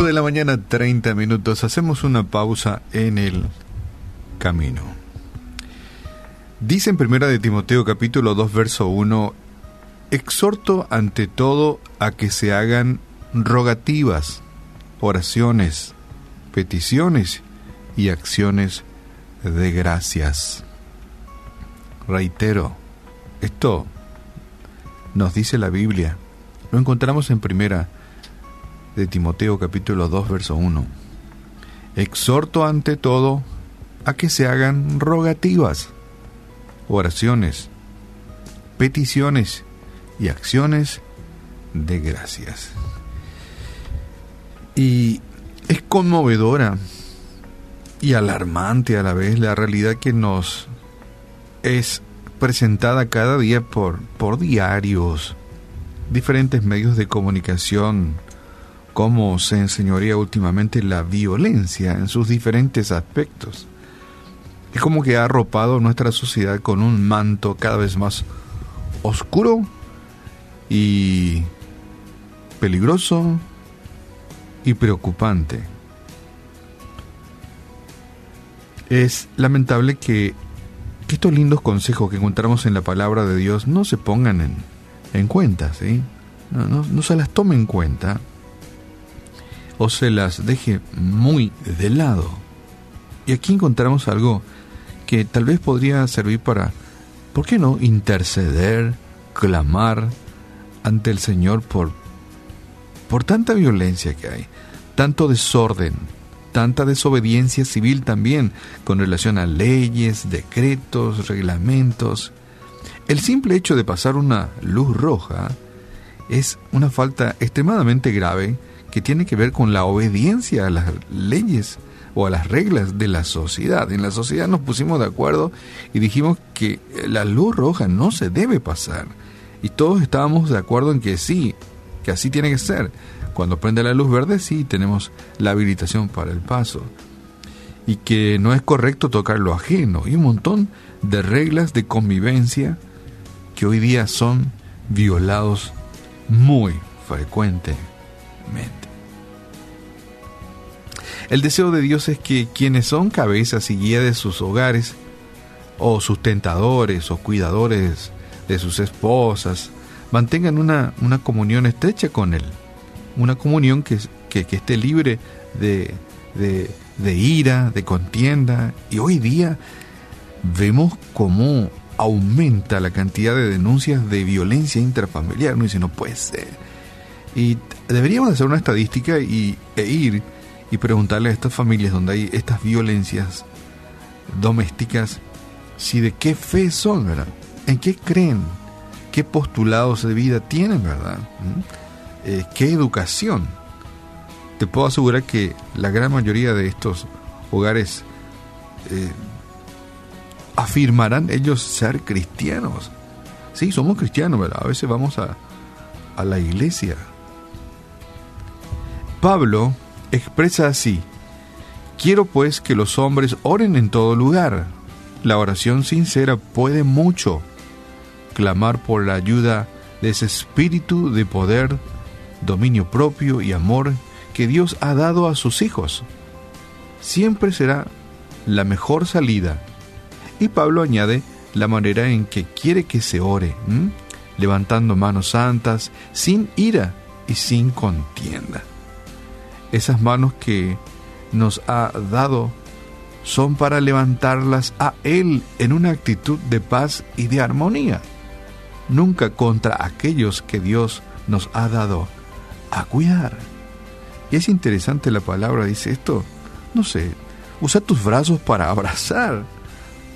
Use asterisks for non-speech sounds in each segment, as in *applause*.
8 de la mañana, 30 minutos. Hacemos una pausa en el camino. Dice en primera de Timoteo capítulo 2 verso 1, exhorto ante todo a que se hagan rogativas, oraciones, peticiones y acciones de gracias. Reitero, esto nos dice la Biblia. Lo encontramos en primera de Timoteo capítulo 2 verso 1. Exhorto ante todo a que se hagan rogativas, oraciones, peticiones y acciones de gracias. Y es conmovedora y alarmante a la vez la realidad que nos es presentada cada día por, por diarios, diferentes medios de comunicación, cómo se enseñoría últimamente la violencia en sus diferentes aspectos. Es como que ha arropado nuestra sociedad con un manto cada vez más oscuro y peligroso y preocupante. Es lamentable que, estos lindos consejos que encontramos en la palabra de Dios no se pongan en, en cuenta, ¿sí? No, no se las tome en cuenta o se las deje muy de lado. Y aquí encontramos algo que tal vez podría servir para, ¿por qué no?, interceder, clamar ante el Señor por, por tanta violencia que hay, tanto desorden, tanta desobediencia civil también con relación a leyes, decretos, reglamentos. El simple hecho de pasar una luz roja es una falta extremadamente grave que tiene que ver con la obediencia a las leyes o a las reglas de la sociedad. En la sociedad nos pusimos de acuerdo y dijimos que la luz roja no se debe pasar. Y todos estábamos de acuerdo en que sí, que así tiene que ser. Cuando prende la luz verde, sí, tenemos la habilitación para el paso. Y que no es correcto tocar lo ajeno. Y un montón de reglas de convivencia que hoy día son violados muy frecuentemente. El deseo de Dios es que quienes son cabezas y guía de sus hogares, o sustentadores o cuidadores de sus esposas, mantengan una, una comunión estrecha con Él, una comunión que, que, esté libre de, de, ira, de contienda, y hoy día vemos cómo aumenta la cantidad de denuncias de violencia intrafamiliar. No dice, no puede ser. Y deberíamos hacer una estadística y, e ir y preguntarle a estas familias donde hay estas violencias domésticas si de qué fe son, ¿verdad? ¿En qué creen? ¿Qué postulados de vida tienen, verdad? ¿Mm? Eh, ¿Qué educación? Te puedo asegurar que la gran mayoría de estos hogares eh, afirmarán ellos ser cristianos. Sí, somos cristianos, ¿verdad? A veces vamos a, a la iglesia. Pablo expresa así, Quiero pues que los hombres oren en todo lugar. La oración sincera puede mucho. Clamar por la ayuda de ese espíritu de poder, dominio propio y amor que Dios ha dado a sus hijos. Siempre será la mejor salida. Y Pablo añade la manera en que quiere que se ore, levantando manos santas, sin ira y sin contienda. Esas manos que nos ha dado son para levantarlas a Él en una actitud de paz y de armonía, nunca contra aquellos que Dios nos ha dado a cuidar. Y es interesante la palabra, dice esto, no sé, usa tus brazos para abrazar,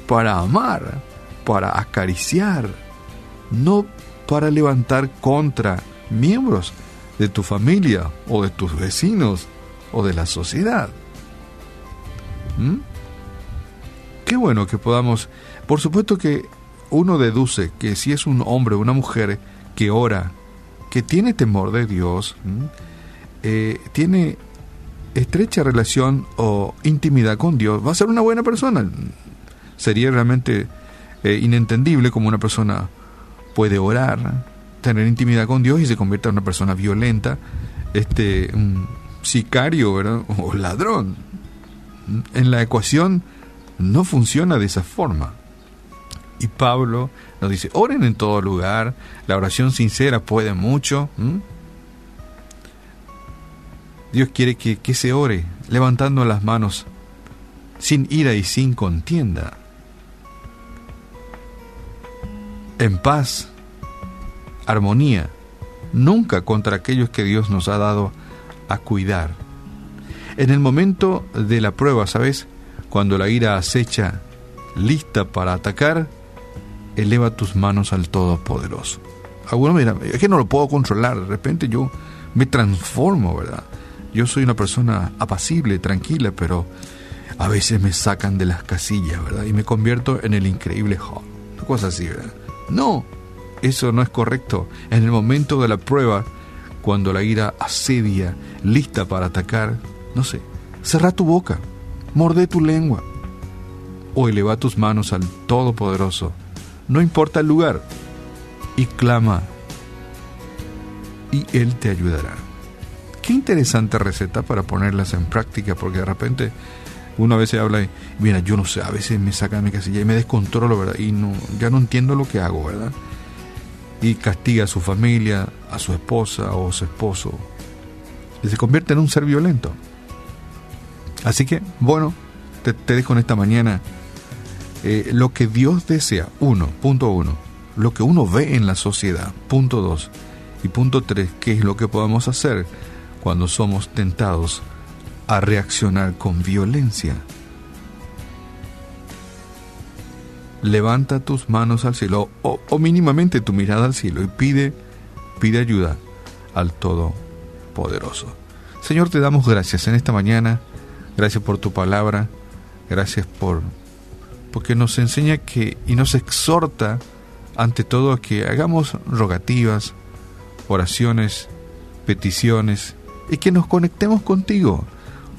para amar, para acariciar, no para levantar contra miembros de tu familia o de tus vecinos o de la sociedad. ¿Mm? Qué bueno que podamos, por supuesto que uno deduce que si es un hombre o una mujer que ora, que tiene temor de Dios, eh, tiene estrecha relación o intimidad con Dios, va a ser una buena persona. Sería realmente eh, inentendible como una persona puede orar, tener intimidad con Dios y se convierta en una persona violenta, este, sicario ¿verdad? *laughs* o ladrón. En la ecuación no funciona de esa forma. Y Pablo nos dice, oren en todo lugar, la oración sincera puede mucho. Dios quiere que, que se ore levantando las manos sin ira y sin contienda. En paz, armonía, nunca contra aquellos que Dios nos ha dado a cuidar. En el momento de la prueba, ¿sabes? Cuando la ira acecha, lista para atacar, eleva tus manos al Todopoderoso. Algunos me es que no lo puedo controlar, de repente yo me transformo, ¿verdad? Yo soy una persona apacible, tranquila, pero a veces me sacan de las casillas, ¿verdad? Y me convierto en el increíble Hulk. Una cosa así, ¿verdad? No, eso no es correcto. En el momento de la prueba, cuando la ira asedia, lista para atacar, no sé, cerra tu boca, morde tu lengua o eleva tus manos al Todopoderoso, no importa el lugar, y clama, y Él te ayudará. Qué interesante receta para ponerlas en práctica, porque de repente uno a veces habla y, mira, yo no sé, a veces me sacan mi casilla y me descontrolo, ¿verdad? Y no, ya no entiendo lo que hago, ¿verdad? Y castiga a su familia, a su esposa o su esposo, y se convierte en un ser violento. Así que, bueno, te, dejo en esta mañana eh, lo que Dios desea, uno, punto uno, lo que uno ve en la sociedad, punto dos, y punto tres, qué es lo que podemos hacer cuando somos tentados a reaccionar con violencia. Levanta tus manos al cielo o, mínimamente tu mirada al cielo y pide, pide ayuda al Todopoderoso. Señor, te damos gracias en esta mañana, gracias por tu palabra, gracias por porque nos enseña que y nos exhorta ante todo a que hagamos rogativas, oraciones, peticiones y que nos conectemos contigo,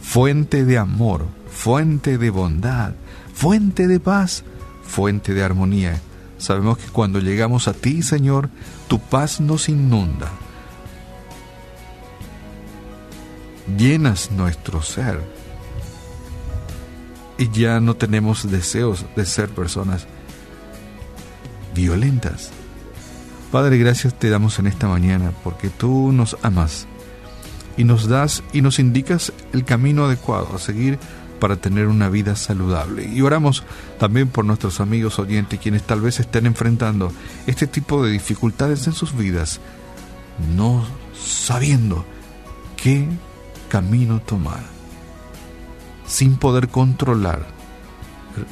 fuente de amor, fuente de bondad, fuente de paz, fuente de armonía. Sabemos que cuando llegamos a ti, Señor, tu paz nos inunda. Llenas nuestro ser. Y ya no tenemos deseos de ser personas violentas. Padre, gracias te damos en esta mañana porque tú nos amas y nos das y nos indicas el camino adecuado a seguir para tener una vida saludable. Y oramos también por nuestros amigos oyentes quienes tal vez estén enfrentando este tipo de dificultades en sus vidas, no sabiendo qué camino tomar, sin poder controlar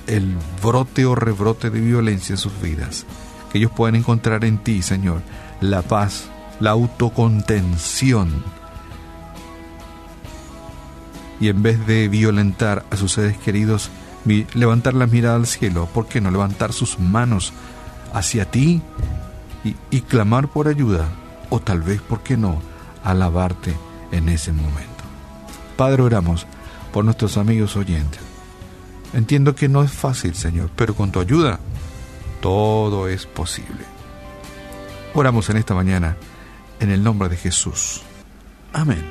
el brote o rebrote de violencia en sus vidas. Que ellos puedan encontrar en ti, Señor, la paz, la autocontención, y en vez de violentar a sus seres queridos, levantar la mirada al cielo, ¿por qué no levantar sus manos hacia ti y, clamar por ayuda? O tal vez, ¿por qué no?, alabarte en ese momento. Padre, oramos por nuestros amigos oyentes. Entiendo que no es fácil, Señor, pero con tu ayuda todo es posible. Oramos en esta mañana en el nombre de Jesús. Amén.